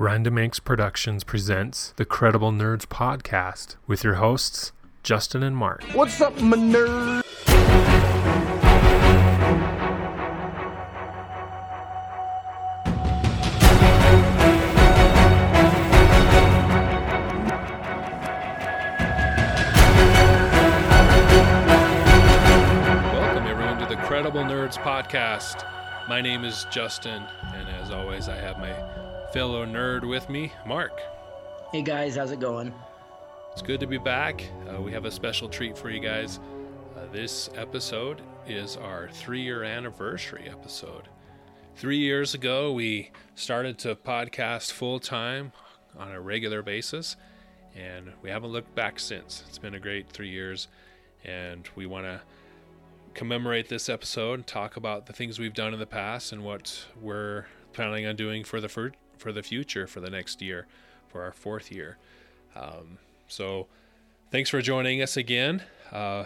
Random Inks Productions presents the Credible Nerds podcast with your hosts, Justin and Marc. What's up, my nerd? Welcome, everyone, to the Credible Nerds podcast. My name is Justin, and as always, I have my fellow nerd with me, Marc. Hey guys, how's it going? It's good to be back. Uh, we have a special treat for you guys. Uh, this episode is our three year anniversary episode. Three years ago, we started to podcast full time on a regular basis, and we haven't looked back since. It's been a great three years, and we want to commemorate this episode and talk about the things we've done in the past and what we're planning on doing for the for the future for the next year for our fourth year. Um, so thanks for joining us again. Uh,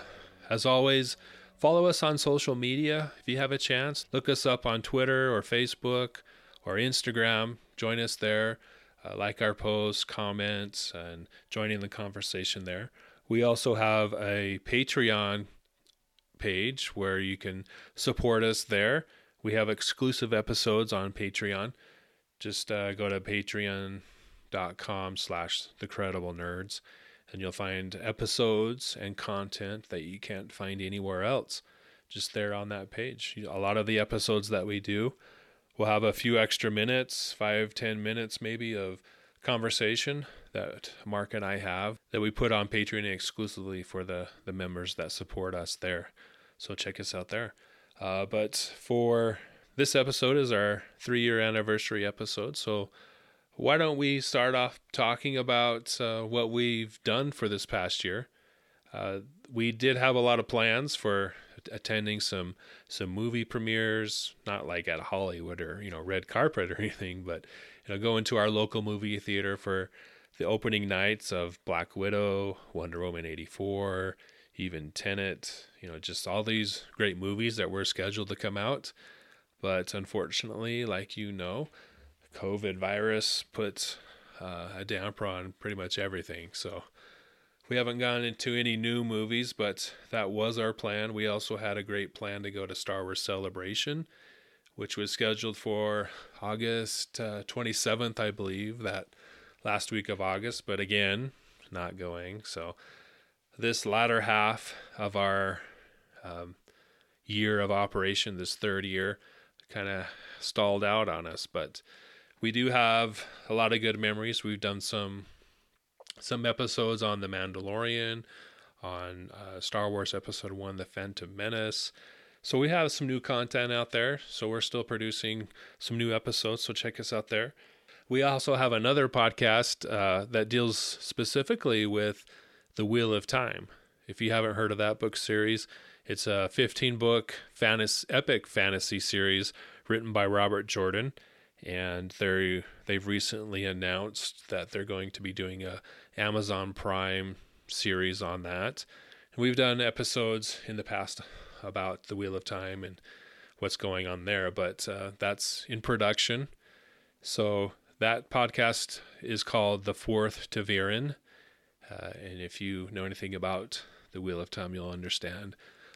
as always follow us on social media if you have a chance. Look us up on twitter or facebook or instagram. Join us there. Uh, like our posts comments and joining the conversation there. We also have a patreon page where you can support us there. We have exclusive episodes on Patreon. Just uh, go to patreon.com slash the credible nerds and you'll find episodes and content that you can't find anywhere else just there on that page a lot of the episodes that we do will have a few extra minutes five ten minutes maybe of conversation that marc and i have that we put on patreon exclusively for the the members that support us there so check us out there. Uh, but for this episode is our three year anniversary episode. So why don't we start off talking about uh, what we've done for this past year? Uh, we did have a lot of plans for attending some some movie premieres, not like at Hollywood or you know red carpet or anything, but you know going to our local movie theater for the opening nights of Black Widow, Wonder Woman eighty four, even Tenet, you know, just all these great movies that were scheduled to come out. But unfortunately, like you know, COVID virus puts uh, a damper on pretty much everything. So we haven't gone into any new movies, but that was our plan. We also had a great plan to go to Star Wars Celebration, which was scheduled for August uh, 27th, I believe, that last week of August, but again, not going. So this latter half of our um, year of operation, this third year, kind of stalled out on us. But we do have a lot of good memories. We've done some some episodes on the Mandalorian, on uh, Star Wars Episode One, The Phantom Menace. So we have some new content out there. So we're still producing some new episodes. So check us out there. We also have another podcast uh, that deals specifically with the Wheel of Time. If you haven't heard of that book series, it's a 15 book fantasy, epic fantasy series written by Robert Jordan. And they they've recently announced that they're going to be doing a Amazon Prime series on that. And we've done episodes in the past about the Wheel of Time and what's going on there, but uh, that's in production. So that podcast is called The Fourth Ta'veren. Uh, and if you know anything about the Wheel of Time, you'll understand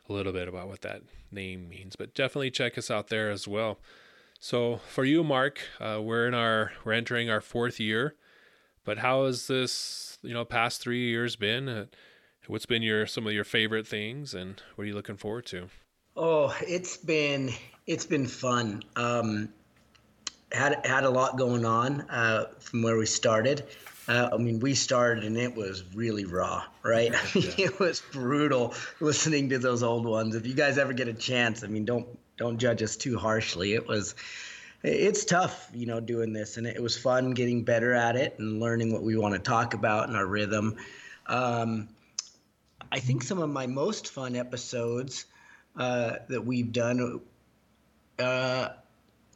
a little bit about what that name means. But definitely check us out there as well. So for you, Marc, uh, we're in our we're entering our fourth year. But how has this you know past three years been? Uh, what's been your some of your favorite things, and what are you looking forward to? Oh, it's been it's been fun. Um, had had a lot going on uh, from where we started. Uh, I mean, we started and it was really raw, right? I mean, yeah. it was brutal listening to those old ones. If you guys ever get a chance, I mean, don't don't judge us too harshly. It was, it's tough, you know, doing this, and it was fun getting better at it and learning what we want to talk about and our rhythm. Um, I think some of my most fun episodes uh, that we've done, uh,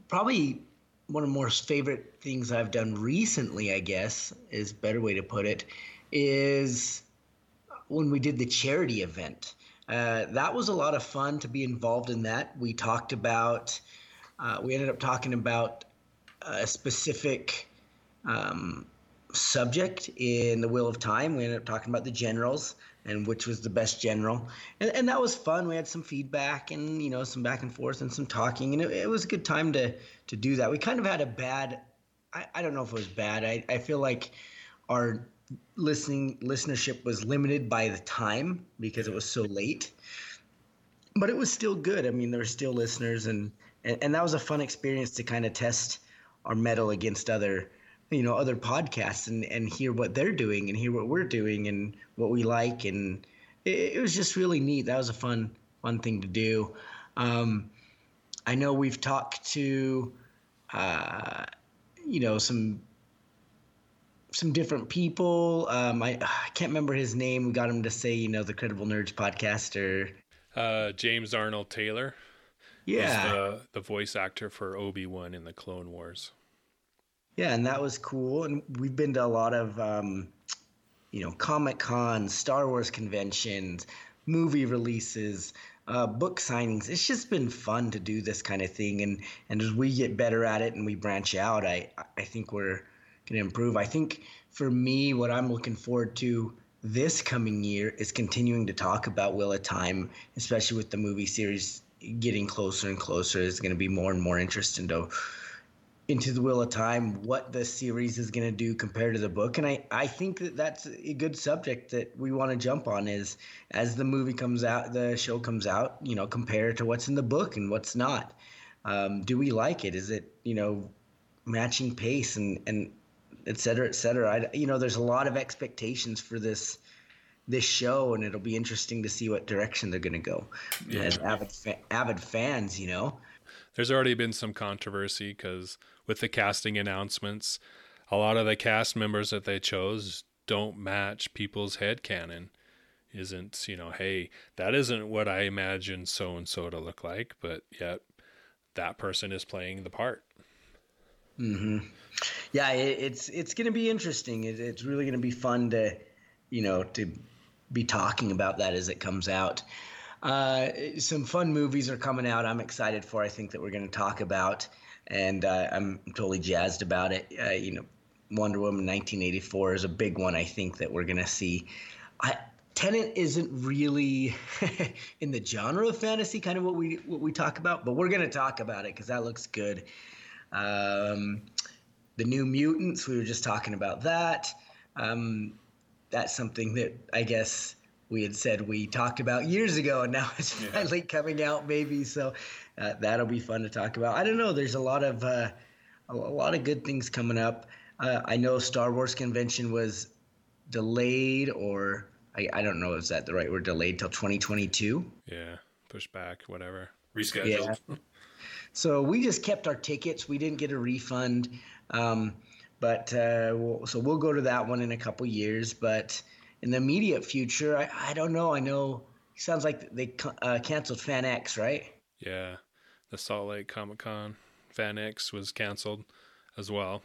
probably one of the most favorite things I've done recently, I guess, is better way to put it, is when we did the charity event. Uh, that was a lot of fun to be involved in that. We talked about, uh, we ended up talking about a specific um, subject in the Wheel of Time. We ended up talking about the generals and which was the best general, and, and that was fun. We had some feedback and you know some back and forth and some talking, and it, it was a good time to to do that. We kind of had a bad, I, I don't know if it was bad. I, I feel like our listening listenership was limited by the time because it was so late but it was still good i mean there were still listeners and and, and that was a fun experience to kind of test our mettle against other you know other podcasts and and hear what they're doing and hear what we're doing and what we like and it, it was just really neat that was a fun fun thing to do um, i know we've talked to uh, you know some some different people. Um, I, I can't remember his name. We got him to say, you know, the Credible Nerds podcaster. uh, James Arnold Taylor. Yeah, the, the voice actor for Obi Wan in the Clone Wars. Yeah, and that was cool. And we've been to a lot of, um, you know, Comic Con, Star Wars conventions, movie releases, uh, book signings. It's just been fun to do this kind of thing. And and as we get better at it and we branch out, I I think we're gonna improve. I think for me, what I'm looking forward to this coming year is continuing to talk about Wheel of Time, especially with the movie series getting closer and closer. Going to be more and more interest into into the Wheel of Time, what the series is going to do compared to the book, and I I think that that's a good subject that we want to jump on. Is as the movie comes out, the show comes out, you know, compare to what's in the book and what's not. Um, do we like it? Is it you know matching pace and and et cetera, et cetera. I, you know, there's a lot of expectations for this this show, and it'll be interesting to see what direction they're going to go. Yeah. As avid avid fans, you know, there's already been some controversy because with the casting announcements, a lot of the cast members that they chose don't match people's head canon. Isn't you know, hey, that isn't what I imagined so and so to look like, but yet that person is playing the part. Mm-hmm. Yeah, it, it's it's going to be interesting. It, it's really going to be fun to, you know, to be talking about that as it comes out. Uh, some fun movies are coming out. I'm excited for. I think that we're going to talk about, and uh, I'm totally jazzed about it. Uh, you know, Wonder Woman 1984 is a big one. I think that we're to see. I, Tenet isn't really in the genre of fantasy, kind of what we what we talk about, but we're to talk about it because that looks good. Um, the New Mutants, we were just talking about that. Um, that's something that I guess we had said we talked about years ago, and now it's yeah. finally coming out, maybe. So uh, that'll be fun to talk about. I don't know. There's a lot of uh, a, lot of good things coming up. Uh, I know Star Wars convention was delayed, or I, I don't know is that the right word? Delayed till 2022. Yeah, pushed back, whatever, rescheduled. Yeah. So we just kept our tickets. We didn't get a refund. Um, but uh, we'll, so we'll go to that one in a couple years. But in the immediate future, I, I don't know. I know sounds like they uh, canceled FanX, right? Yeah, the Salt Lake Comic Con FanX was canceled as well.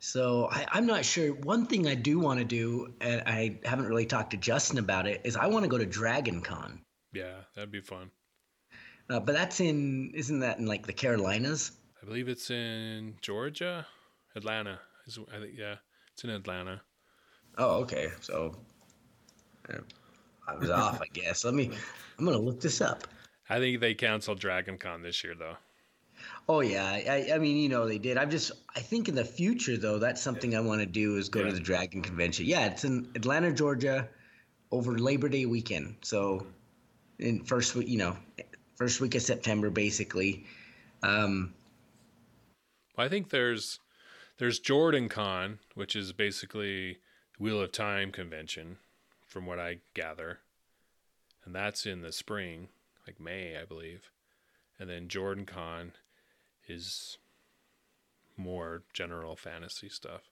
So I, am not sure. One thing I do want to do, and I haven't really talked to Justin about it, is I want to go to Dragon Con. Yeah, that'd be fun. Uh, but that's in, isn't that in like the Carolinas? I believe it's in Georgia, Atlanta. Is I think yeah, it's in Atlanta. Oh, okay. So I was off, I guess. Let me. I'm gonna look this up. I think they canceled Dragon Con this year, though. Oh yeah, I, I mean you know they did. I'm just I think in the future though that's something I want to do is go yeah. to the Dragon Convention. Yeah, it's in Atlanta, Georgia, over Labor Day weekend. So in first you know first week of September, basically. Um, I think there's there's Jordan Con, which is basically Wheel of Time convention, from what I gather, and that's in the spring, like May, I believe, and then Jordan Con is more general fantasy stuff.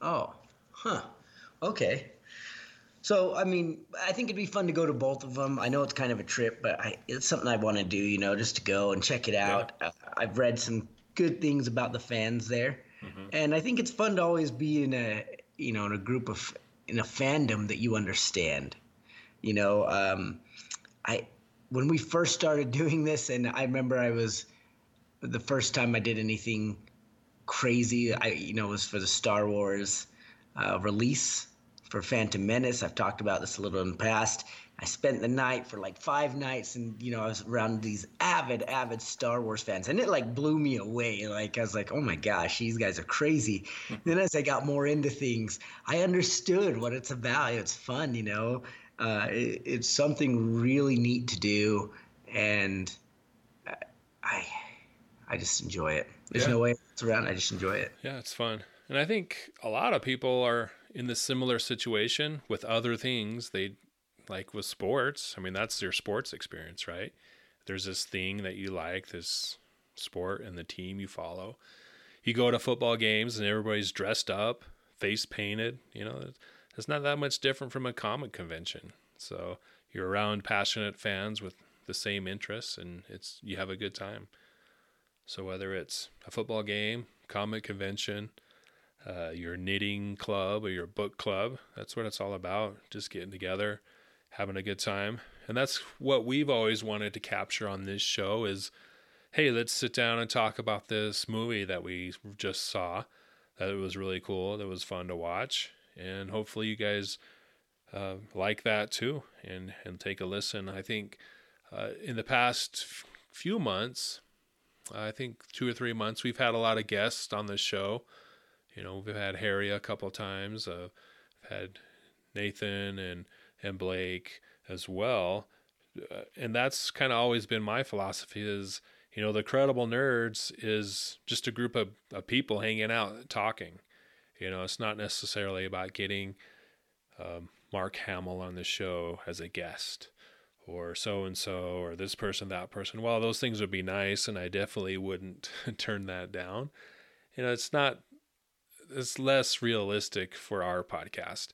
Oh, huh. Okay. So, I mean, I think it'd be fun to go to both of them. I know it's kind of a trip, but I, it's something I want to do, you know, just to go and check it out. Yeah. I've read some good things about the fans there. Mm-hmm. And I think it's fun to always be in a, you know, in a group of, in a fandom that you understand. You know, um, I, when we first started doing this, and I remember I was, the first time I did anything crazy. I you know was for the Star Wars uh, release for Phantom Menace. I've talked about this a little in the past. I spent the night for like five nights, and you know I was around these avid, avid Star Wars fans, and it like blew me away. Like I was like, oh my gosh, these guys are crazy. then as I got more into things, I understood what it's about. It's fun, you know. Uh, it, it's something really neat to do, and I, I just enjoy it. There's Yeah. no way it's around. I just enjoy it. Yeah, it's fun. And I think a lot of people are in this similar situation with other things they like with sports. I mean, that's your sports experience, right? There's this thing that you like, this sport and the team you follow. You go to football games and everybody's dressed up, face painted, you know, it's not that much different from a comic convention. So, you're around passionate fans with the same interests and it's you have a good time. So whether it's a football game, comic convention, uh, your knitting club or your book club, that's what it's all about. Just getting together, having a good time, and that's what we've always wanted to capture on this show. Is hey, let's sit down and talk about this movie that we just saw. That it was really cool. That was fun to watch, and hopefully you guys uh, like that too, and and take a listen. I think uh, in the past f- few months. I think two or three months. We've had a lot of guests on the show. You know, we've had Harry a couple times. Uh, we've had Nathan and and Blake as well. Uh, and that's kind of always been my philosophy. Is you know, the credible nerds is just a group of, of people hanging out talking. You know, it's not necessarily about getting um, Mark Hamill on the show as a guest or so and so or this person that person well those things would be nice and i definitely wouldn't turn that down you know it's not it's less realistic for our podcast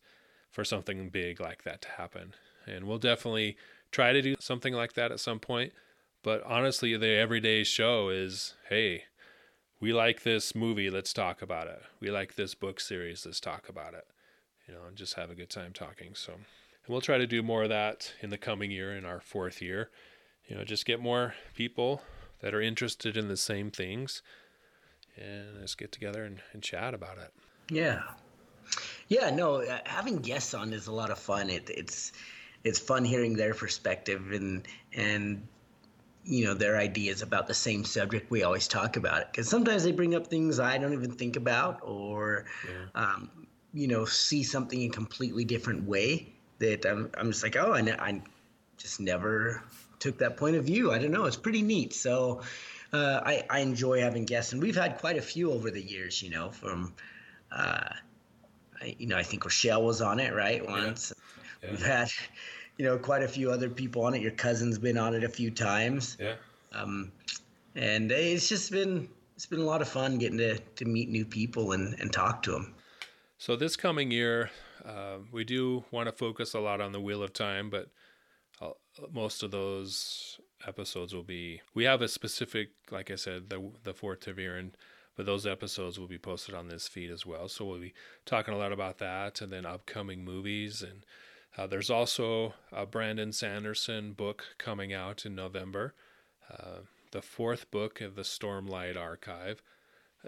for something big like that to happen. And we'll definitely try to do something like that at some point. But honestly the everyday show is hey we like this movie let's talk about it. We like this book series let's talk about it. You know and just have a good time talking. So and we'll try to do more of that in the coming year, in our fourth year. You know, just get more people that are interested in the same things and let's get together and, and chat about it. Yeah, yeah. No, uh, having guests on is a lot of fun. It, it's it's fun hearing their perspective and and you know their ideas about the same subject we always talk about. Because sometimes they bring up things I don't even think about, or um, you know, see something in a completely different way that I'm I'm just like, oh, I, ne- I just never took that point of view. I don't know. It's pretty neat. So. Uh, I, I enjoy having guests, and we've had quite a few over the years. You know, from uh, you know, I think Rochelle was on it, right? Once. Yeah. We've had, you know, quite a few other people on it. Your cousin's been on it a few times. Yeah. Um, and it's just been it's been a lot of fun getting to, to meet new people and, and talk to them. So this coming year, uh, we do want to focus a lot on the Wheel of Time, but uh, most of those episodes will be. We have a specific, like I said, the the fourth Ta'veren, but those episodes will be posted on this feed as well. So we'll be talking a lot about that, and then upcoming movies, and uh, there's also a Brandon Sanderson book coming out in November, uh, the fourth book of the Stormlight Archive.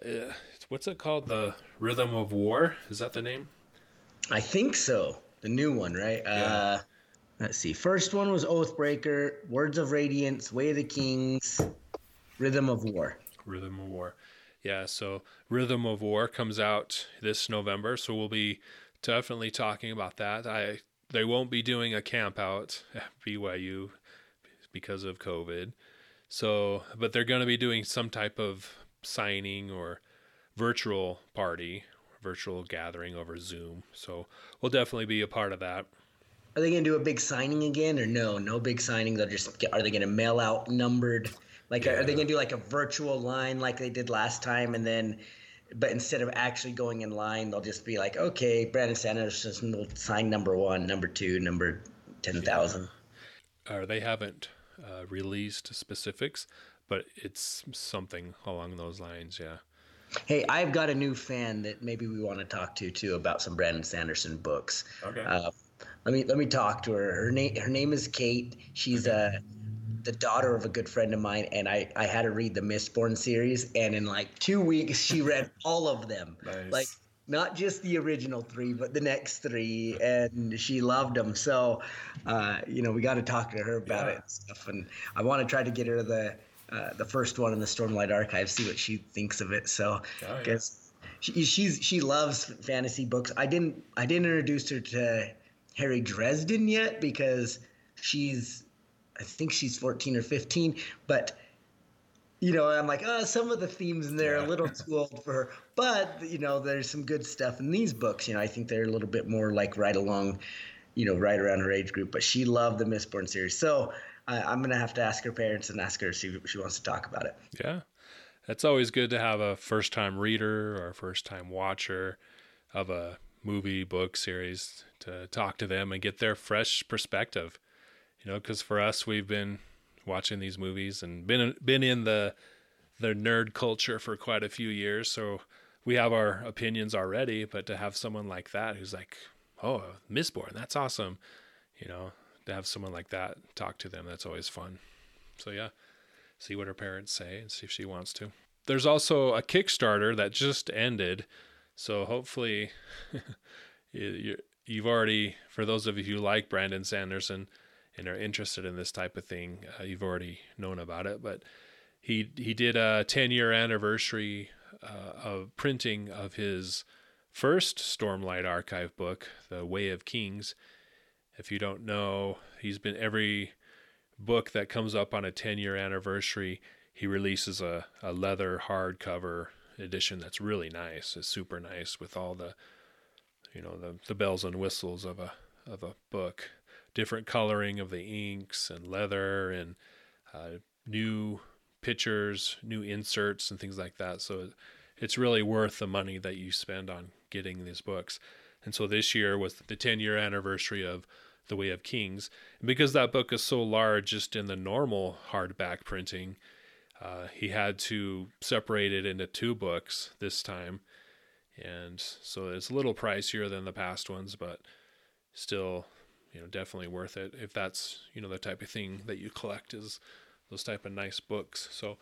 Uh, what's it called? The Rhythm of War. Is that the name? I think so. The new one, right? Uh, let's see. First one was Oathbreaker, Words of Radiance, Way of the Kings, Rhythm of War. Rhythm of War. Yeah, so Rhythm of War comes out this November, so we'll be definitely talking about that. I they won't be doing a camp out at BYU because of COVID. So, but they're going to be doing some type of signing or virtual party, virtual gathering over Zoom. So, we'll definitely be a part of that. Are they gonna do a big signing again, or no? No big signing. They'll just are they gonna mail out numbered? Like, are they gonna do like a virtual line like they did last time, and then, but instead of actually going in line, they'll just be like, okay, Brandon Sanderson will sign number one, number two, number ten thousand. Or they haven't uh, released specifics, but it's something along those lines. Yeah. Hey, I've got a new fan that maybe we want to talk to too about some Brandon Sanderson books. Okay. Uh, let me let me talk to her. Her name her name is Kate. She's a the daughter of a good friend of mine, and I I had to read the Mistborn series, and in like two weeks she read all of them, Nice. like not just the original three, but the next three, and she loved them. So, uh, you know, we got to talk to her about Yeah. it and stuff, and I want to try to get her the. Uh, the first one in the Stormlight Archive, see what she thinks of it. So, Oh, yeah. she, she's she loves fantasy books. I didn't I didn't introduce her to Harry Dresden yet because she's I think she's 14 or 15, but you know, I'm like, oh, some of the themes in there are a little too old for her. But, you know, there's some good stuff in these books. You know, I think they're a little bit more like right along, you know, right around her age group. But she loved the Mistborn series. So I I'm going to have to ask her parents and ask her to see if she wants to talk about it. Yeah. It's always good to have a first time reader or first time watcher of a movie, book series to talk to them and get their fresh perspective. You know, because for us, we've been watching these movies and been been in the the nerd culture for quite a few years, so we have our opinions already. But to have someone like that who's like, "Oh, Mistborn, that's awesome," you know, to have someone like that talk to them, that's always fun. So yeah, see what her parents say and see if she wants to. There's also a Kickstarter that just ended, so hopefully you, you, you've already, for those of you who like Brandon Sanderson and are interested in this type of thing, uh, you've already known about it. But he he did a 10 year anniversary uh, of printing of his first Stormlight Archive book, The Way of Kings. If you don't know, he's been every book that comes up on a 10 year anniversary, he releases a, a leather hardcover edition that's really nice. It's super nice with all the you know the, the bells and whistles of a of a book, different coloring of the inks and leather and uh, new pictures, new inserts and things like that. So it's really worth the money that you spend on getting these books. And so this year was the 10 year anniversary of The Way of Kings. And because that book is so large, just in the normal hardback printing, uh, he had to separate it into two books this time. And so it's a little pricier than the past ones, but still, you know, definitely worth it if that's, you know, the type of thing that you collect is those type of nice books. So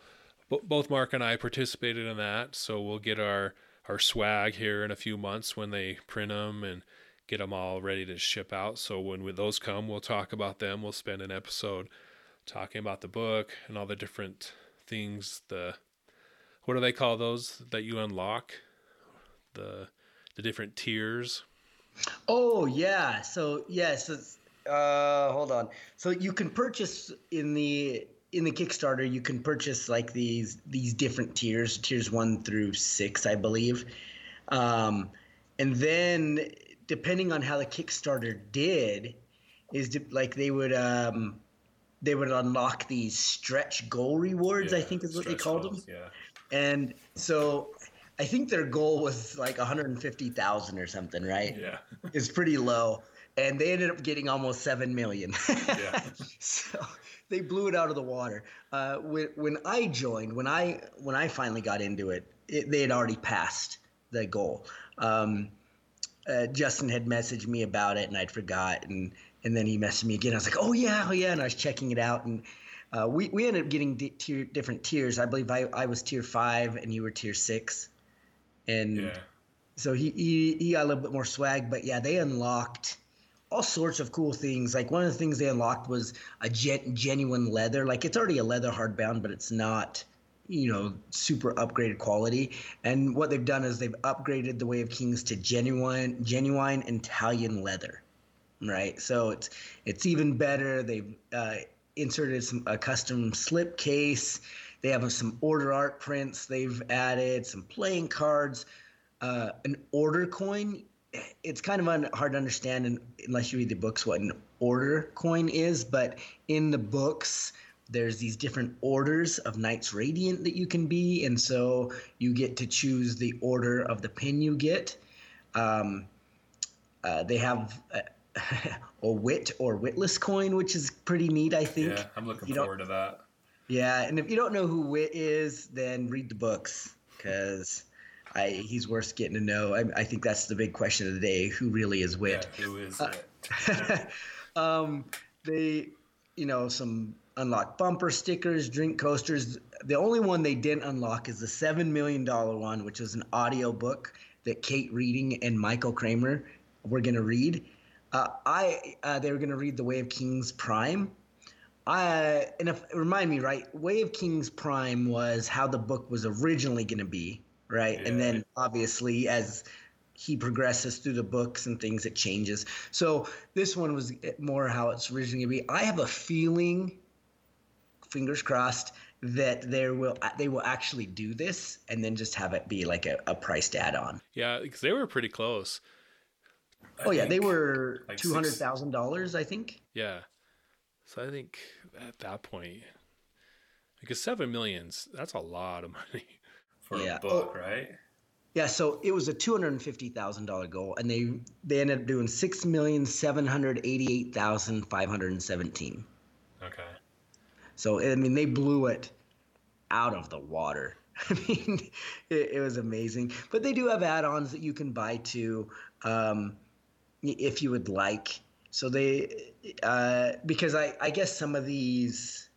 b- both Marc and I participated in that. So we'll get our, our swag here in a few months when they print them and get them all ready to ship out. So when we, those come, we'll talk about them. We'll spend an episode talking about the book and all the different things. The what do they call those that you unlock? The the different tiers. Oh yeah. So yes. it's uh, hold on. So you can purchase in the in the Kickstarter. You can purchase like these these different tiers, tiers one through six, I believe. Um, and then depending on how the Kickstarter did, is like they would um, they would unlock these stretch goal rewards. I think is what they called them. Yeah. And so I think their goal was like 150,000 or something, right? Yeah. It's pretty low. And they ended up getting almost 7 million. Yeah. so they blew it out of the water. Uh, when, when I joined, when I when I finally got into it, it they had already passed the goal. Um, uh, Justin had messaged me about it, and I'd forgot, and and then he messaged me again. I was like, oh yeah, oh yeah, and I was checking it out, and uh, we we ended up getting di- tier, different tiers. I believe I, I was tier five, and you were tier six, and Yeah. so he, he he got a little bit more swag. But yeah, they unlocked all sorts of cool things. Like one of the things they unlocked was a gen- genuine leather. Like it's already a leather hardbound, but it's not you know super upgraded quality and what they've done is they've upgraded the way of kings to genuine genuine italian leather right so it's it's even better they've uh, inserted some a custom slip case they have some order art prints they've added some playing cards uh, an order coin it's kind of un- hard to understand un- unless you read the books what an order coin is but in the books there's these different orders of Knights Radiant that you can be, and so you get to choose the order of the pin you get. Um, uh, they have a, a wit or witless coin, which is pretty neat, I think. Yeah. I'm looking You forward to that. Yeah, and if you don't know who Wit is, then read the books because I he's worth getting to know. I, I think that's the big question of the day: who really is Wit? who is Uh, um, they, you know, some unlock bumper stickers, drink coasters. The only one they didn't unlock is the $7 million one, one, which is an audio book that Kate Reading and Michael Kramer were going to read. Uh, I uh, they were going to read The Way of Kings Prime. I and if remind me right, Way of Kings Prime was how the book was originally going to be, right? Yeah. And then obviously as he progresses through the books and things, it changes. So this one was more how it's originally going to be. I have a feeling, fingers crossed, that there will uh, they will actually do this and then just have it be like a, a priced add-on. Yeah, because they were pretty close. I oh yeah, they were like two hundred thousand dollars, I think. Yeah, so I think at that point, because seven millions, that's a lot of money for yeah. a book, oh, right? Yeah, so it was a two hundred and fifty thousand dollar goal, and they they ended up doing six million seven hundred eighty eight thousand five hundred and seventeen. Okay. So I mean, they blew it out of the water. I mean, it, it was amazing. But they do have add-ons that you can buy too, um, if you would like. So they, uh, because I, I guess some of these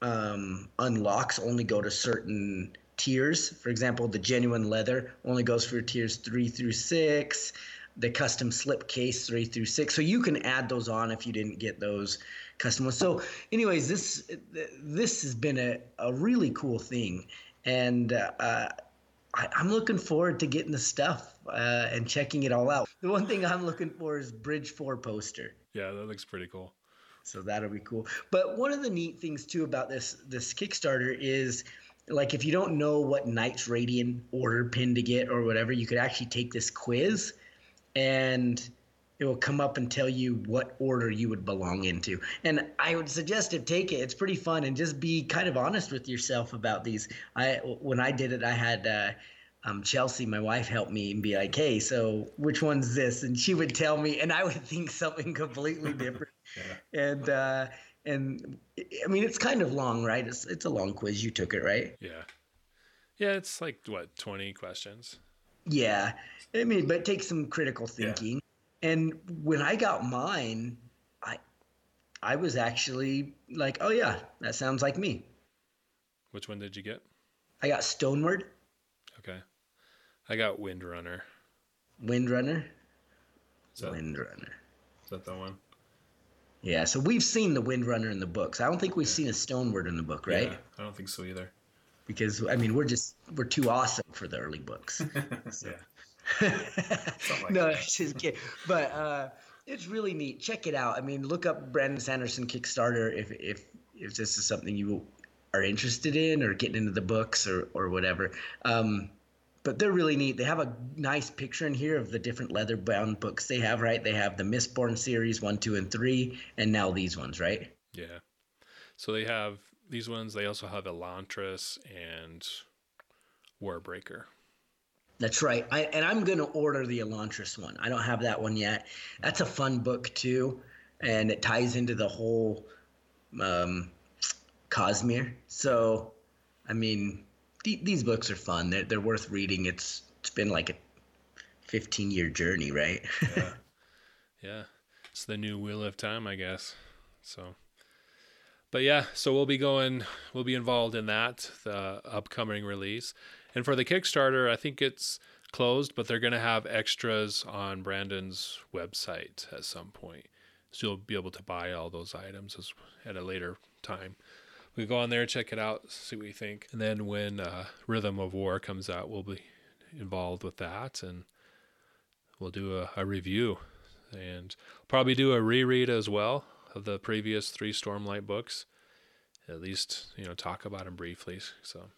um, unlocks only go to certain tiers. For example, the genuine leather only goes for tiers three through six. The custom slip case three through six. So you can add those on if you didn't get those custom ones. So, anyways, this this has been a, a really cool thing, and uh, I, am looking forward to getting the stuff uh, and checking it all out. The one thing I'm looking for is Bridge Four poster. Yeah, that looks pretty cool. So that'll be cool. But one of the neat things too about this this Kickstarter is like if you don't know what Knights Radiant order pin to get or whatever, you could actually take this quiz and it will come up and tell you what order you would belong into. And I would suggest to take it. It's pretty fun and just be kind of honest with yourself about these. I when I did it, I had uh, um, Chelsea, my wife, helped me and be like, "Hey, so which one's this?" And she would tell me, and I would think something completely different. yeah. And uh, and I mean, it's kind of long, right? It's it's a long quiz. You took it, right? Yeah, yeah. It's like what twenty questions. Yeah, I mean, but take some critical thinking. Yeah. And when I got mine, I I was actually like, "Oh yeah, that sounds like me." Which one did you get? I got Stoneward. I got Windrunner. Windrunner. Is that, Windrunner. Is that the one? Yeah, so we've seen the Windrunner in the books. I don't think we've yeah. seen a Stoneward in the book, right? Yeah, I don't think so either. Because I mean, we're just we're too awesome for the early books. yeah. like no, just kidding. But uh, it's really neat. Check it out. I mean, look up Brandon Sanderson Kickstarter if if if this is something you are interested in or getting into the books or or whatever. Um, but they're really neat. They have a nice picture in here of the different leather bound books they have, right? They have the Mistborn series one, two, and three, and now these ones, right? Yeah. So they have these ones. They also have Elantris and Warbreaker. That's right. I, and I'm going to order the Elantris one. I don't have that one yet. That's a fun book, too. And it ties into the whole um, Cosmere. So, I mean, these books are fun. They're they're worth reading. It's it's been like a 15 year journey, right? yeah. Yeah. It's the new Wheel of Time, I guess. So but yeah, so we'll be going we'll be involved in that, the upcoming release. And for the Kickstarter, I think it's closed, but they're going to have extras on Brandon's website at some point. So you'll be able to buy all those items at a later time we go on there, check it out, see what you think. And then when uh, Rhythm of War comes out, we'll be involved with that and we'll do a, a review and probably do a reread as well of the previous three Stormlight books. At least, you know, talk about them briefly. So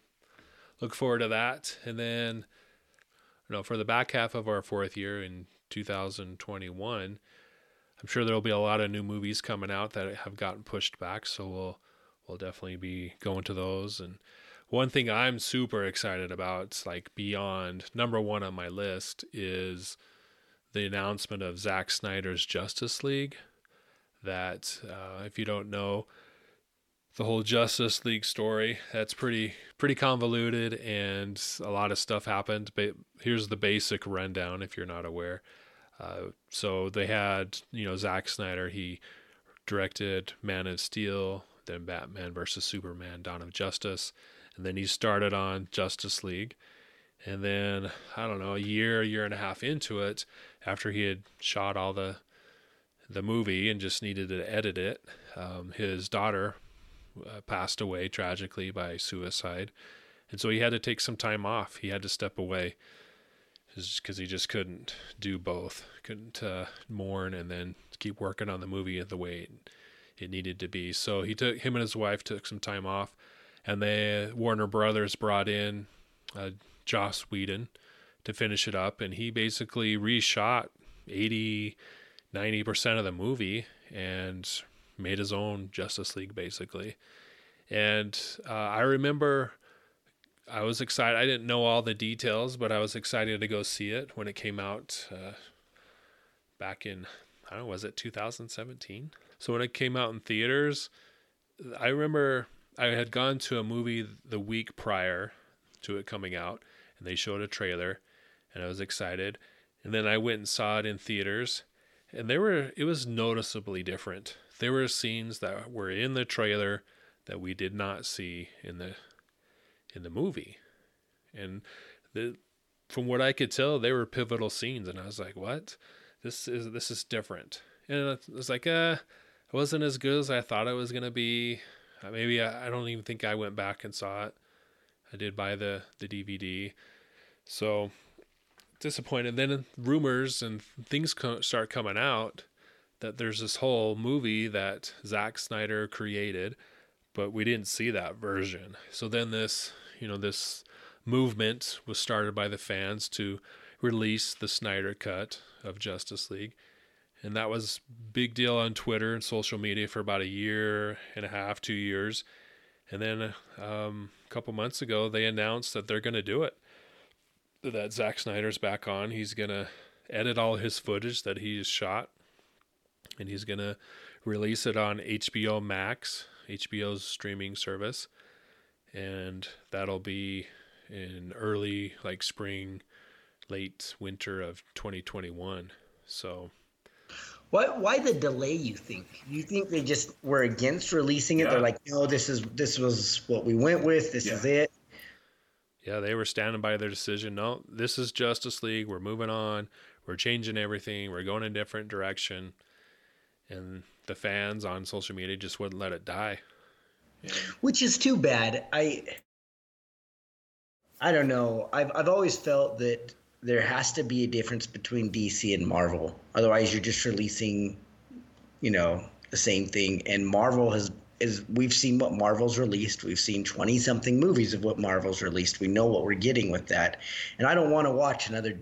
look forward to that. And then, you know, for the back half of our fourth year in 2021, I'm sure there'll be a lot of new movies coming out that have gotten pushed back. So we'll we'll definitely be going to those. And one thing I'm super excited about, it's like beyond number one on my list, is the announcement of Zack Snyder's Justice League. That, uh, if you don't know, the whole Justice League story that's pretty pretty convoluted and a lot of stuff happened. But here's the basic rundown if you're not aware. Uh, so they had you know Zack Snyder he directed Man of Steel, then Batman versus Superman: Dawn of Justice, and then he started on Justice League. And then I don't know, a year, year and a half into it, after he had shot all the the movie and just needed to edit it, um, his daughter uh, passed away tragically by suicide, and so he had to take some time off. He had to step away because he just couldn't do both. Couldn't uh, mourn and then keep working on the movie the way it, it needed to be. So he took him and his wife took some time off, and they Warner Brothers brought in uh, Joss Whedon to finish it up, and he basically reshot 80, 90 percent of the movie and made his own Justice League basically. And uh, I remember I was excited. I didn't know all the details, but I was excited to go see it when it came out uh, back in, I don't know, was it 2017? So when it came out in theaters, I remember I had gone to a movie the week prior to it coming out, and they showed a trailer, and I was excited. And then I went and saw it in theaters, and they were it was noticeably different. There were scenes that were in the trailer that we did not see in the in the movie. And the from what I could tell, they were pivotal scenes and I was like, "What? This is this is different." And it was like, "Uh, it wasn't as good as I thought it was to be." Uh, maybe I, I don't even think I went back and saw it. I did buy the the DVD. So disappointed. Then rumors and things co- start coming out that there's this whole movie that Zack Snyder created, but we didn't see that version. So then this, you know, this movement was started by the fans to release the Snyder cut of Justice League. And that was big deal on Twitter and social media for about a year and a half, two years. And then um, a couple months ago, they announced that they're going to do it that Zack Snyder's back on. He's gonna edit all his footage that he's shot, and he's gonna release it on HBO Max, HBO's streaming service, and that'll be in early like spring, late winter of 2021. So. Why, why the delay? You think? You think they just were against releasing it? Yeah. They're like, no, this is this was what we went with. This yeah. is it yeah, they were standing by their decision. No, this is Justice League. We're moving on. We're changing everything. We're going a different direction. And the fans on social media just wouldn't let it die. Yeah. Which is too bad. I I don't know. I've I've always felt that there has to be a difference between DC and Marvel. Otherwise, you're just releasing, you know, the same thing. And Marvel has is we've seen what Marvel's released. We've seen 20 something movies of what Marvel's released. We know what we're getting with that. And I don't want to watch another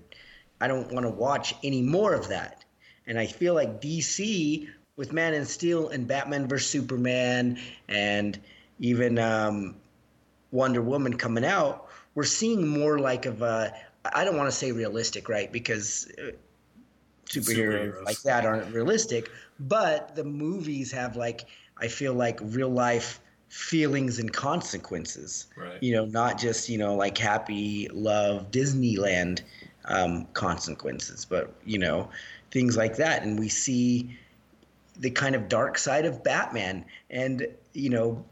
I don't want to watch any more of that. And I feel like DC with Man and Steel and Batman vs Superman and even um, Wonder Woman coming out, we're seeing more like of a I don't want to say realistic, right? Because uh, superheroes, superheroes like that aren't realistic, but the movies have like I feel like real life feelings and consequences. Right. You know, not just you know like happy love Disneyland um, consequences, but you know things like that, and we see the kind of dark side of Batman, and you know,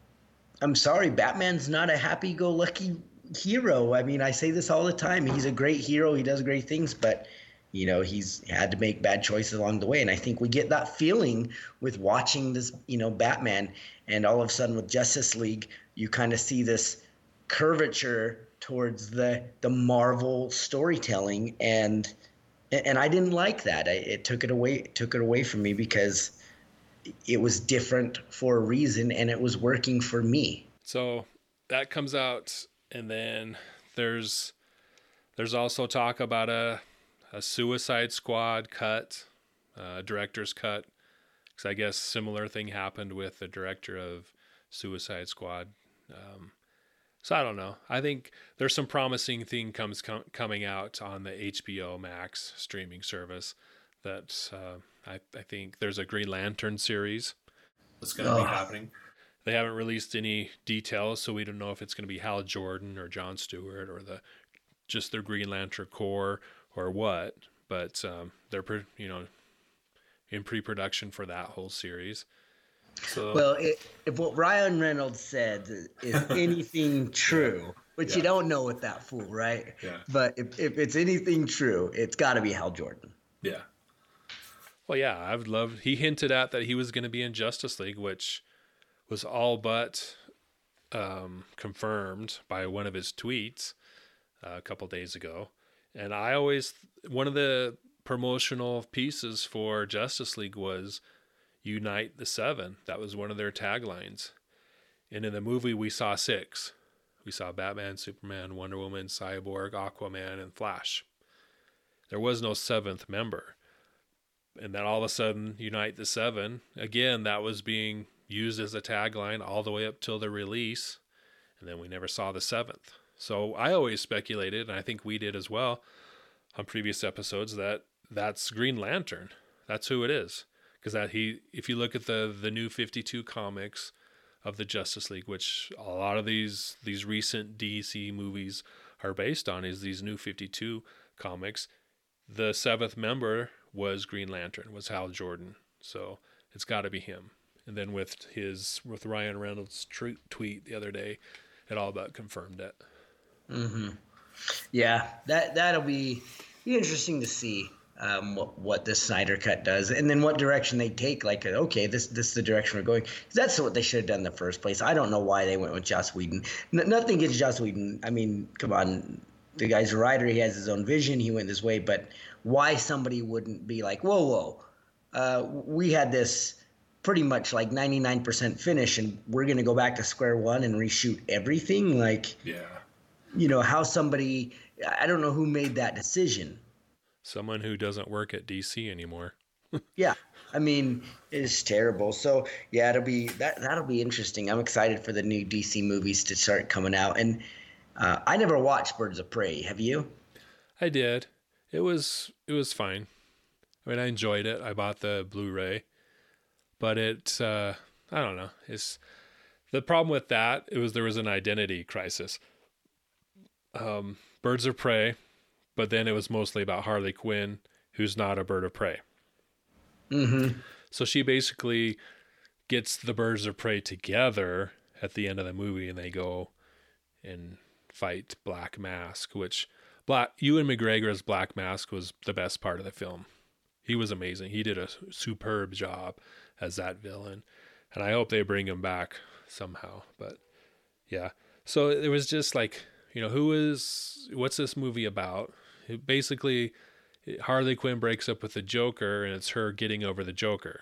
I'm sorry, Batman's not a happy-go-lucky hero. I mean, I say this all the time. He's a great hero. He does great things, but you know he's had to make bad choices along the way and i think we get that feeling with watching this you know batman and all of a sudden with justice league you kind of see this curvature towards the the marvel storytelling and and i didn't like that I, it took it away it took it away from me because it was different for a reason and it was working for me so that comes out and then there's there's also talk about a a Suicide Squad cut, uh, director's cut, because I guess similar thing happened with the director of Suicide Squad. Um, so I don't know. I think there's some promising thing comes com- coming out on the HBO Max streaming service. That uh, I, I think there's a Green Lantern series that's going to oh. be happening. They haven't released any details, so we don't know if it's going to be Hal Jordan or John Stewart or the just their Green Lantern Corps or what, but um, they're pre- you know in pre-production for that whole series. So Well, it, if what Ryan Reynolds said is anything true, which you don't know with that fool, right? Yeah. But if, if it's anything true, it's got to be Hal Jordan. Yeah. Well, yeah, I would love. He hinted at that he was going to be in Justice League, which was all but um, confirmed by one of his tweets uh, a couple days ago. And I always one of the promotional pieces for Justice League was "Unite the Seven. That was one of their taglines. And in the movie, we saw six. We saw Batman, Superman, Wonder Woman, Cyborg, Aquaman, and Flash. There was no seventh member and then all of a sudden unite the seven again that was being used as a tagline all the way up till the release and then we never saw the seventh so i always speculated and i think we did as well on previous episodes that that's green lantern that's who it is because that he if you look at the the new 52 comics of the justice league which a lot of these these recent dc movies are based on is these new 52 comics the seventh member was Green Lantern, was Hal Jordan. So it's got to be him. And then with his with Ryan Reynolds' tr- tweet the other day, it all but confirmed it. Yeah, that that'll be be interesting to see um, what what the Snyder cut does, and then what direction they take. Like, okay, this this is the direction we're going. that's what they should have done in the first place. I don't know why they went with Joss Whedon. N- nothing against Joss Whedon. I mean, come on, the guy's a writer. He has his own vision. He went this way, but why somebody wouldn't be like, whoa, whoa, uh, we had this pretty much like 99% finish and we're going to go back to square one and reshoot everything like Yeah. you know how somebody i don't know who made that decision Someone who doesn't work at DC anymore. yeah i mean it's terrible so yeah it'll be that that'll be interesting i'm excited for the new dc movies to start coming out and uh, i never watched birds of prey have you I did. It was it was fine. I mean, I enjoyed it. I bought the Blu-ray, but it uh, I don't know. It's the problem with that. It was there was an identity crisis. Um, Birds of Prey, but then it was mostly about Harley Quinn, who's not a bird of prey. mm-hmm So she basically gets the birds of prey together at the end of the movie, and they go and fight Black Mask. Which Black Ewan McGregor's Black Mask was the best part of the film. He was amazing. He did a superb job as that villain, and I hope they bring him back somehow. But yeah, so it was just like you know who is what's this movie about? It basically, Harley Quinn breaks up with the Joker, and it's her getting over the Joker.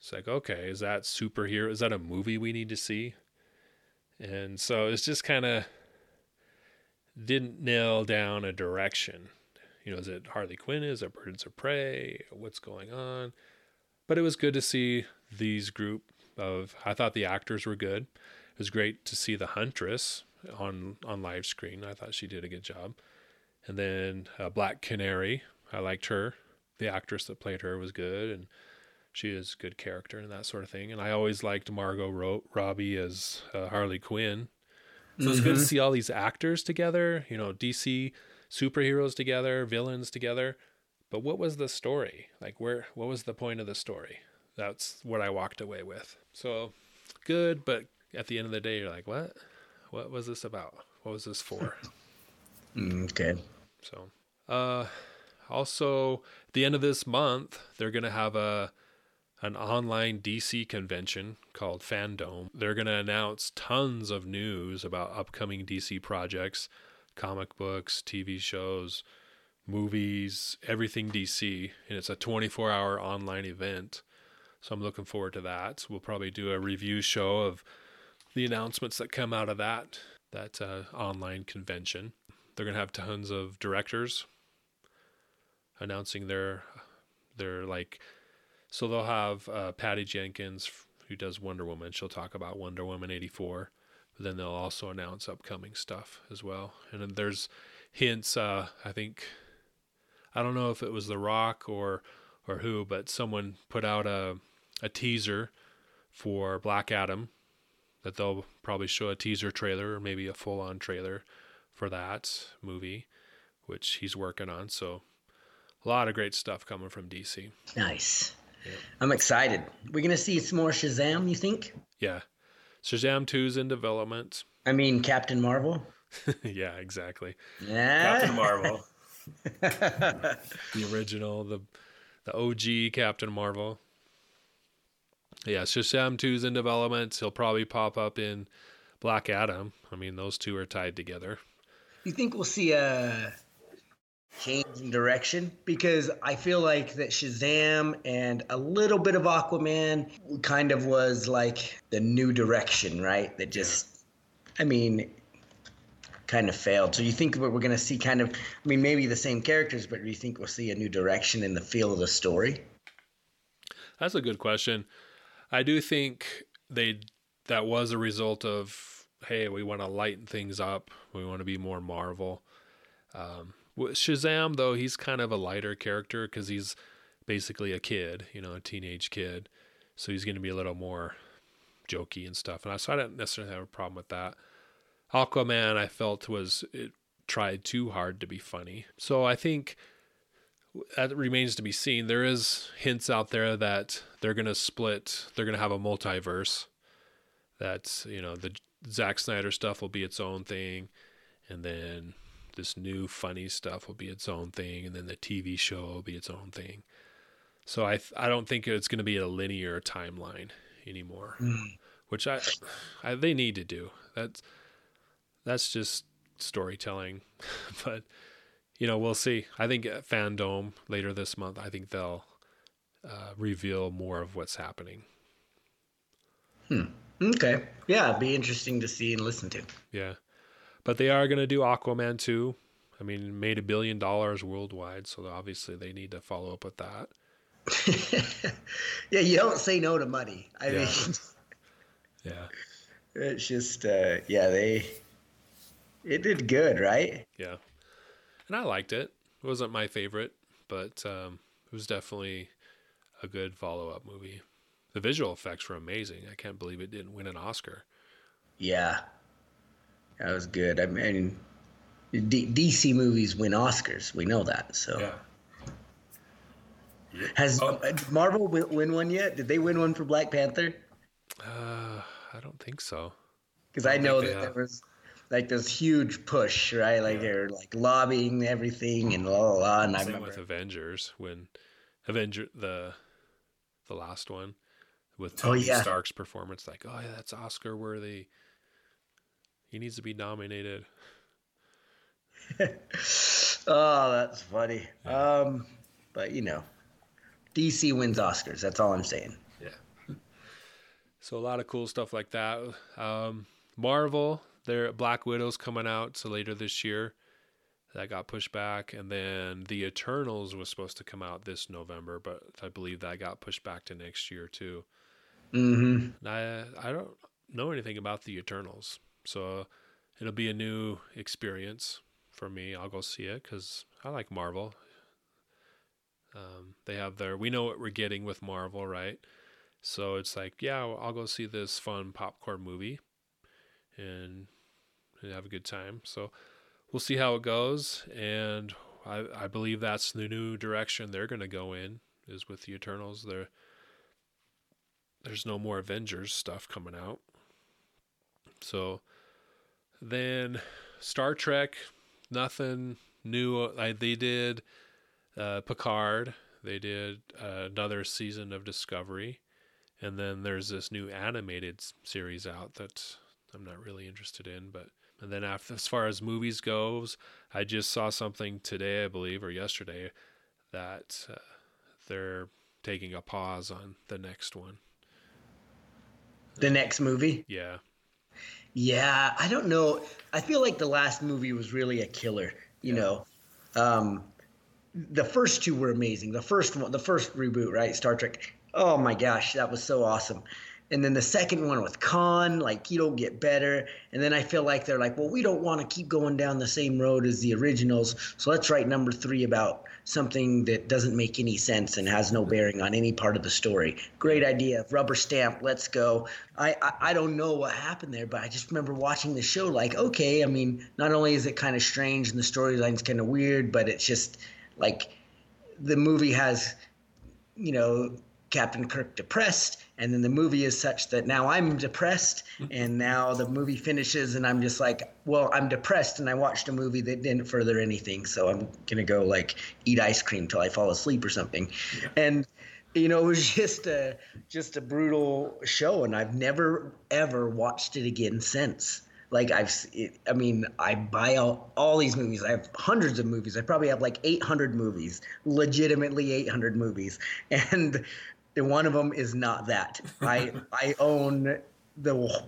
It's like, okay, is that superhero? Is that a movie we need to see? And so it's just kind of didn't nail down a direction. You know, is it Harley Quinn? Is it Birds of Prey? What's going on? But it was good to see these group of. I thought the actors were good. It was great to see the Huntress on on live screen. I thought she did a good job. And then uh, Black Canary, I liked her. The actress that played her was good, and she is a good character and that sort of thing. And I always liked Margot Ro- Robbie as uh, Harley Quinn. So it's good to see all these actors together, you know, DC superheroes together, villains together. But what was the story? Like where what was the point of the story? That's what I walked away with. So good, but at the end of the day you're like, what? What was this about? What was this for? okay So, uh, also at the end of this month, they're gonna have a an online DC convention called FanDome. They're gonna announce tons of news about upcoming DC projects, comic books, TV shows, movies, everything DC, and it's a 24-hour online event. So I'm looking forward to that. We'll probably do a review show of the announcements that come out of that that uh, online convention. They're gonna have tons of directors announcing their their like. So they'll have uh, Patty Jenkins who does Wonder Woman. She'll talk about Wonder Woman eighty four. But then they'll also announce upcoming stuff as well. And there's hints. Uh, I think I don't know if it was The Rock or or who, but someone put out a a teaser for Black Adam that they'll probably show a teaser trailer or maybe a full on trailer for that movie, which he's working on. So a lot of great stuff coming from DC. nice I'm excited. We're gonna see some more Shazam. You think? Yeah, Shazam 2's in development. I mean, Captain Marvel. yeah, exactly. Yeah. Captain Marvel. The original, the the OG Captain Marvel. Yeah, so Shazam 2's in development. He'll probably pop up in Black Adam. I mean, those two are tied together. You think we'll see a change in direction? Because I feel like that Shazam and a little bit of Aquaman kind of was like the new direction, right? That just, I mean, kind of failed. So you think we're going to see kind of, I mean, maybe the same characters, but do you think we'll see a new direction in the feel of the story? That's a good question. I do think they that was a result of hey, we want to lighten things up. We want to be more Marvel. Um, Shazam though, he's kind of a lighter character because he's basically a kid, you know, a teenage kid. So he's going to be a little more jokey and stuff. And I, so I don't necessarily have a problem with that. Aquaman, I felt was it tried too hard to be funny. So I think that remains to be seen. There is hints out there that they're going to split. They're going to have a multiverse. That you know the Zack Snyder stuff will be its own thing, and then this new funny stuff will be its own thing, and then the TV show will be its own thing. So I I don't think it's going to be a linear timeline anymore, Mm. which I, I they need to do. That's that's just storytelling, but you know we'll see. I think at FanDome later this month, I think they'll uh, reveal more of what's happening. Hmm. Okay. Yeah, it'd be interesting to see and listen to. Yeah. But they are going to do Aquaman 2. I mean, made a billion dollars worldwide, so obviously they need to follow up with that. yeah, you don't say no to money. I Yeah. mean, Yeah. it's just, uh, yeah, they, it did good, right? Yeah. And I liked it. It wasn't my favorite, but um, it was definitely a good follow up movie. The visual effects were amazing. I can't believe it didn't win an Oscar. Yeah, that was good. I mean, D- DC movies win Oscars. We know that. So, Yeah. has Oh. uh, Marvel win, win one yet? Did they win one for Black Panther? Uh, I don't think so. Because I, don't know that they there was like this huge push, right? Like they're like lobbying everything and la la la. And I Same remember, with Avengers when Avenger the the last one with Oh, Tony yeah. Stark's performance, like, oh yeah, that's Oscar worthy. He needs to be nominated. oh, that's funny. Um, but you know, DC wins Oscars. That's all I'm saying. Yeah. So a lot of cool stuff like that. Um, Marvel, their Black Widow's coming out so later this year. That got pushed back, and then the Eternals was supposed to come out this November, but I believe that got pushed back to next year too. Mm-hmm. I I don't know anything about the Eternals, so it'll be a new experience for me. I'll go see it because I like Marvel. Um, they have their we know what we're getting with Marvel, right? So it's like, yeah, I'll go see this fun popcorn movie, and, and have a good time. So we'll see how it goes, and I I believe that's the new direction they're going to go in is with the Eternals. They're there's no more Avengers stuff coming out. So then Star Trek, nothing new. I, they did uh, Picard. They did uh, another season of Discovery, and then there's this new animated series out that I'm not really interested in. But and then after, as far as movies goes, I just saw something today, I believe, or yesterday, that uh, they're taking a pause on the next one. The next movie. Yeah. Yeah, I don't know. I feel like the last movie was really a killer. You know, um, the first two were amazing. The first one, the first reboot, right? Star Trek. Oh my gosh, that was so awesome. And then the second one with Khan, like you don't get better. And then I feel like they're like, well, we don't want to keep going down the same road as the originals, so let's write number three about something that doesn't make any sense and has no bearing on any part of the story. Great idea, rubber stamp, let's go. I I, I don't know what happened there, but I just remember watching the show like, okay, I mean, not only is it kind of strange and the storyline's kind of weird, but it's just like the movie has, you know, Captain Kirk depressed, and then the movie is such that now I'm depressed, and now the movie finishes, and I'm just like, well, I'm depressed, and I watched a movie that didn't further anything, so I'm gonna go like eat ice cream till I fall asleep or something, yeah. and you know, it was just a just a brutal show, and I've never ever watched it again since. Like I've, it, I mean, I buy all, all these movies. I have hundreds of movies. I probably have like 800 movies, legitimately 800 movies, and and one of them is not that. I I own the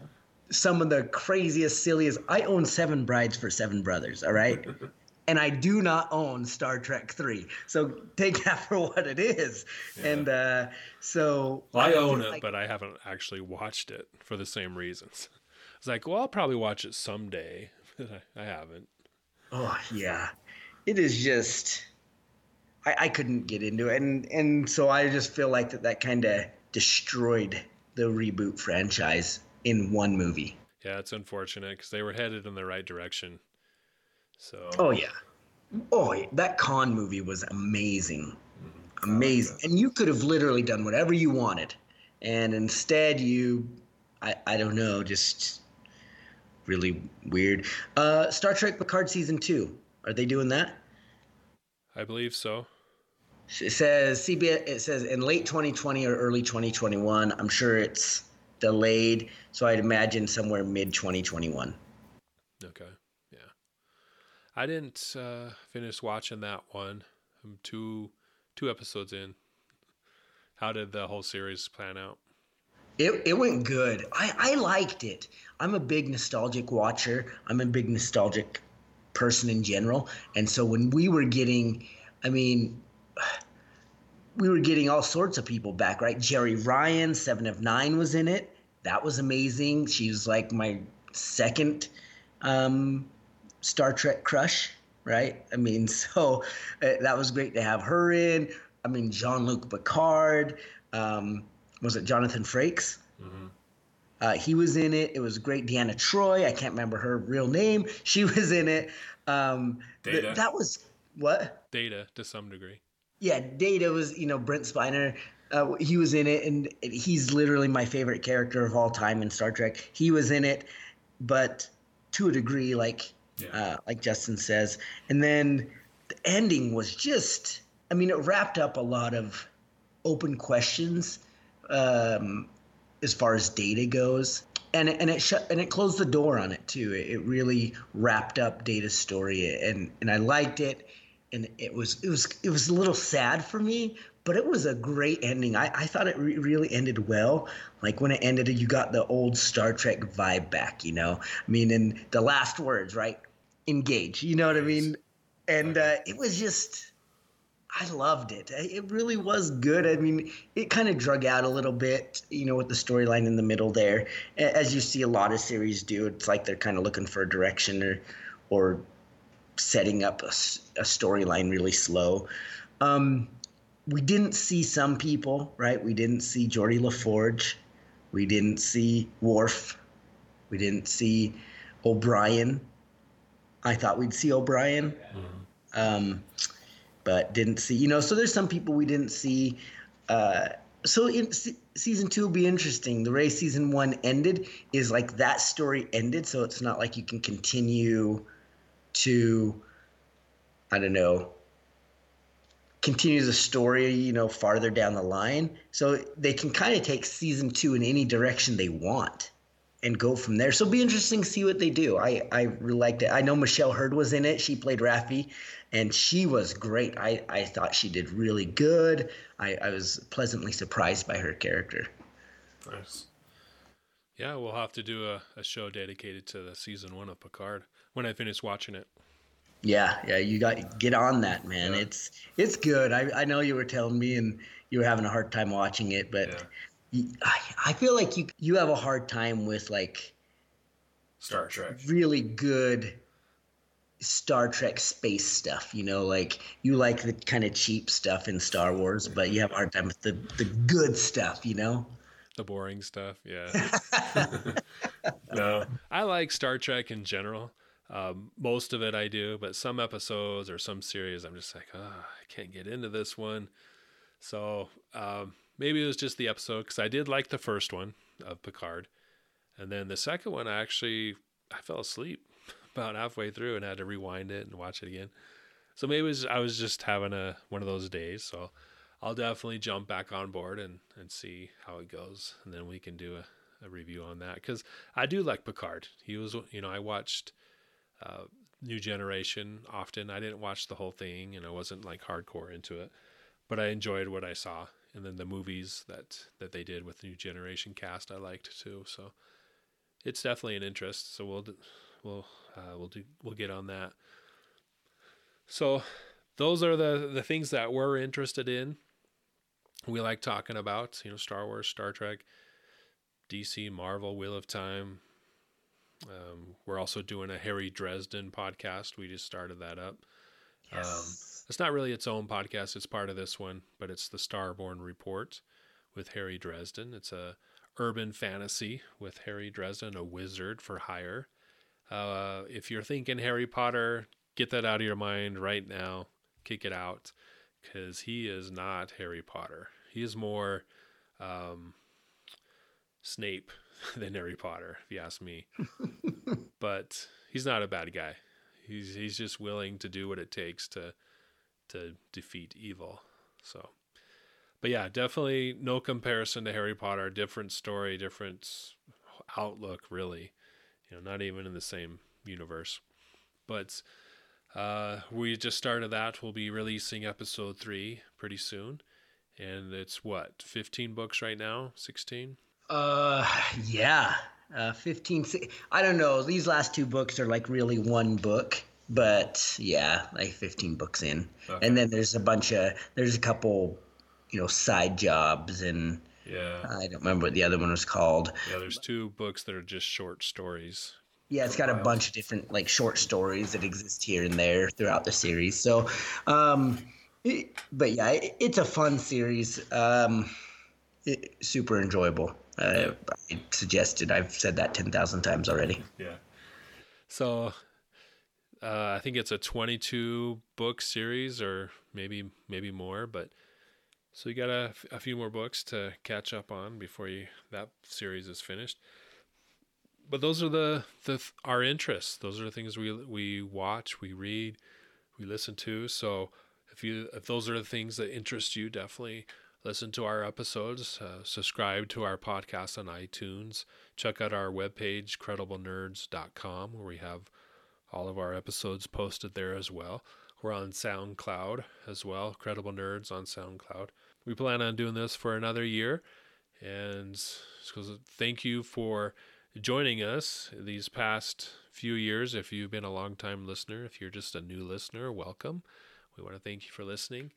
some of the craziest, silliest. I own Seven Brides for Seven Brothers. All right. and I do not own Star Trek Three. So take that for what it is. Yeah. And uh, so well, I, I own it, like, but I haven't actually watched it for the same reasons. It's like, well, I'll probably watch it someday, but I, I haven't. Oh yeah, it is just I, I couldn't get into it, and and so I just feel like that that kind of destroyed the reboot franchise in one movie. Yeah, it's unfortunate because they were headed in the right direction. So. Oh yeah, oh that Khan movie was amazing, mm-hmm. amazing, and you could have literally done whatever you wanted, and instead you, I I don't know, just really weird. Uh, Star Trek Picard season two, are they doing that? I believe so. It says CBS. It says in late 2020 or early 2021. I'm sure it's delayed, so I'd imagine somewhere mid 2021. Okay. Yeah. I didn't uh, finish watching that one. I'm two two episodes in. How did the whole series plan out? It, it went good. I, I liked it. I'm a big nostalgic watcher. I'm a big nostalgic person in general. And so when we were getting, I mean, we were getting all sorts of people back, right? Jeri Ryan, Seven of Nine was in it. That was amazing. She was like my second um, Star Trek crush, right? I mean, so uh, that was great to have her in. I mean, Jean Luc Picard. Um, was it Jonathan Frakes? Mm-hmm. Uh, he was in it. It was great. Deanna Troi, I can't remember her real name. She was in it. Um, Data. Th- that was what? Data to some degree. Yeah, Data was you know Brent Spiner. Uh, he was in it, and he's literally my favorite character of all time in Star Trek. He was in it, but to a degree, like yeah. uh, like Justin says. And then the ending was just, I mean, it wrapped up a lot of open questions um, as far as data goes and it, and it shut and it closed the door on it too. It, it really wrapped up Data's story, and and I liked it, and it was it was it was a little sad for me, but it was a great ending. I, I thought it re- really ended well. Like when it ended, you got the old Star Trek vibe back. You know, I mean, in the last words, right? Engage. You know what I mean? And uh, it was just I loved it. It really was good. I mean, it kind of drug out a little bit, you know, with the storyline in the middle there, as you see a lot of series do. It's like they're kind of looking for a direction or, or setting up a, a storyline really slow. Um, we didn't see some people, right? We didn't see Geordi LaForge. We didn't see Worf. We didn't see O'Brien. I thought we'd see O'Brien. Mm-hmm. Um, but didn't see. You know, so there's some people we didn't see. Uh, so in se- season two will be interesting. The way season one ended is like that story ended, so it's not like you can continue to, I don't know, continue the story, you know, farther down the line. So they can kind of take season two in any direction they want and go from there. So it'll be interesting to see what they do. I, I really liked it. I know Michelle Hurd was in it. She played Raffi and she was great. I, I thought she did really good. I, I was pleasantly surprised by her character. Nice. Yeah, we'll have to do a, a show dedicated to the season one of Picard when I finish watching it. Yeah, yeah, you got get on that, man. Yeah. It's it's good. I I know you were telling me and you were having a hard time watching it, but yeah. You, I I feel like you you have a hard time with like Star Trek. Really good Star Trek space stuff, you know, like you like the kind of cheap stuff in Star Wars, but you have a hard time with the, the good stuff, you know? The boring stuff, yeah. no, I like Star Trek in general. Um, most of it I do, but some episodes or some series, I'm just like, oh, I can't get into this one. So um, maybe it was just the episode because I did like the first one of Picard, and then the second one I actually I fell asleep about halfway through and had to rewind it and watch it again. So maybe was, I was just having a one of those days. So I'll definitely jump back on board and and see how it goes, and then we can do a, a review on that because I do like Picard. He was you know I watched. Uh, New Generation often. I didn't watch the whole thing and I wasn't like hardcore into it, but I enjoyed what I saw. And then the movies that that they did with the New Generation cast, I liked too. So it's definitely an interest. So we'll we'll uh, we'll do we'll get on that. So those are the the things that we're interested in. We like talking about, you know, Star Wars, Star Trek, DC, Marvel, Wheel of Time, um, we're also doing a Harry Dresden podcast. We just started that up. Yes. Um, it's not really its own podcast. It's part of this one, but it's the Starborn Report with Harry Dresden. It's a urban fantasy with Harry Dresden, a wizard for hire. Uh, if you're thinking Harry Potter, get that out of your mind right now. Kick it out, because he is not Harry Potter. He is more um, Snape than Harry Potter, if you ask me. but he's not a bad guy. He's he's just willing to do what it takes to to defeat evil. So, but yeah, definitely no comparison to Harry Potter. Different story, different outlook, really. You know, not even in the same universe. But uh, we just started that. We'll be releasing episode three pretty soon, and it's what fifteen books right now, sixteen. Uh, yeah. Uh, 15. I don't know. These last two books are like really one book, but yeah, like 15 books in. Okay. And then there's a bunch of, there's a couple, you know, side jobs and. Yeah. I don't remember what the other one was called. Yeah, there's two books that are just short stories. Yeah, it's got a bunch of different like short stories that exist here and there throughout the series. So, um, it, but yeah, it, it's a fun series. Um, it, super enjoyable. Uh, I suggested. I've said that ten thousand times already. Yeah. So, uh, I think it's a twenty-two book series, or maybe maybe more. But so you got a, a few more books to catch up on before you that series is finished. But those are the the our interests. Those are the things we we watch, we read, we listen to. So if you if those are the things that interest you, definitely listen to our episodes, uh, subscribe to our podcast on iTunes, check out our webpage, crediblenerds.com, where we have all of our episodes posted there as well. We're on SoundCloud as well, Credible Nerds on SoundCloud. We plan on doing this for another year. And so uh, thank you for joining us these past few years. If you've been a long time listener, if you're just a new listener, welcome. We want to thank you for listening.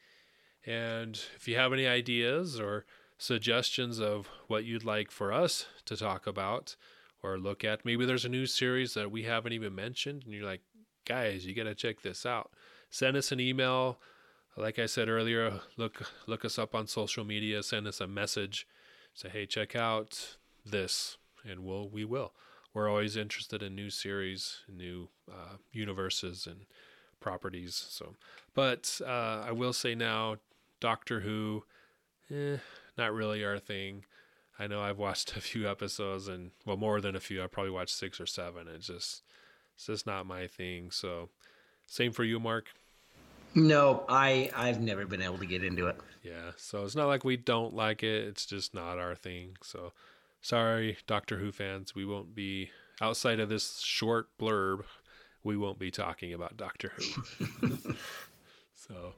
And if you have any ideas or suggestions of what you'd like for us to talk about or look at, maybe there's a new series that we haven't even mentioned, and you're like, guys, you got to check this out. Send us an email. Like I said earlier, look look us up on social media. Send us a message. Say, hey, check out this, and we'll we will. We're always interested in new series, new uh, universes, and properties. So, but uh, I will say now, Doctor Who, eh, not really our thing. I know I've watched a few episodes and well more than a few. I probably watched six or seven. It's just it's just not my thing. So same for you, Marc. No, I I've never been able to get into it. Yeah, so it's not like we don't like it. It's just not our thing. So sorry, Doctor Who fans. We won't be outside of this short blurb. We won't be talking about Doctor Who. so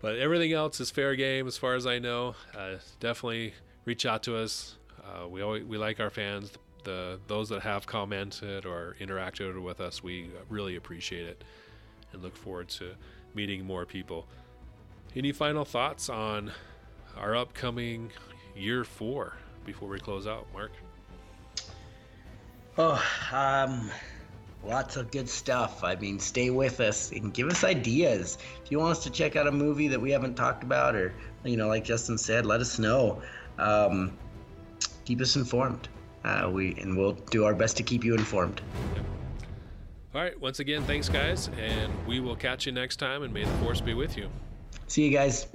but everything else is fair game as far as I know. Uh, definitely reach out to us. Uh, we always, we like our fans. The those that have commented or interacted with us, we really appreciate it, and look forward to meeting more people. Any final thoughts on our upcoming year four before we close out, Marc? Oh, um, lots of good stuff. I mean, stay with us and give us ideas. If you want us to check out a movie that we haven't talked about, or you know, like Justin said, let us know. Um, keep us informed. Uh, we and we'll do our best to keep you informed. All right. Once again, thanks, guys, and we will catch you next time. And may the force be with you. See you guys.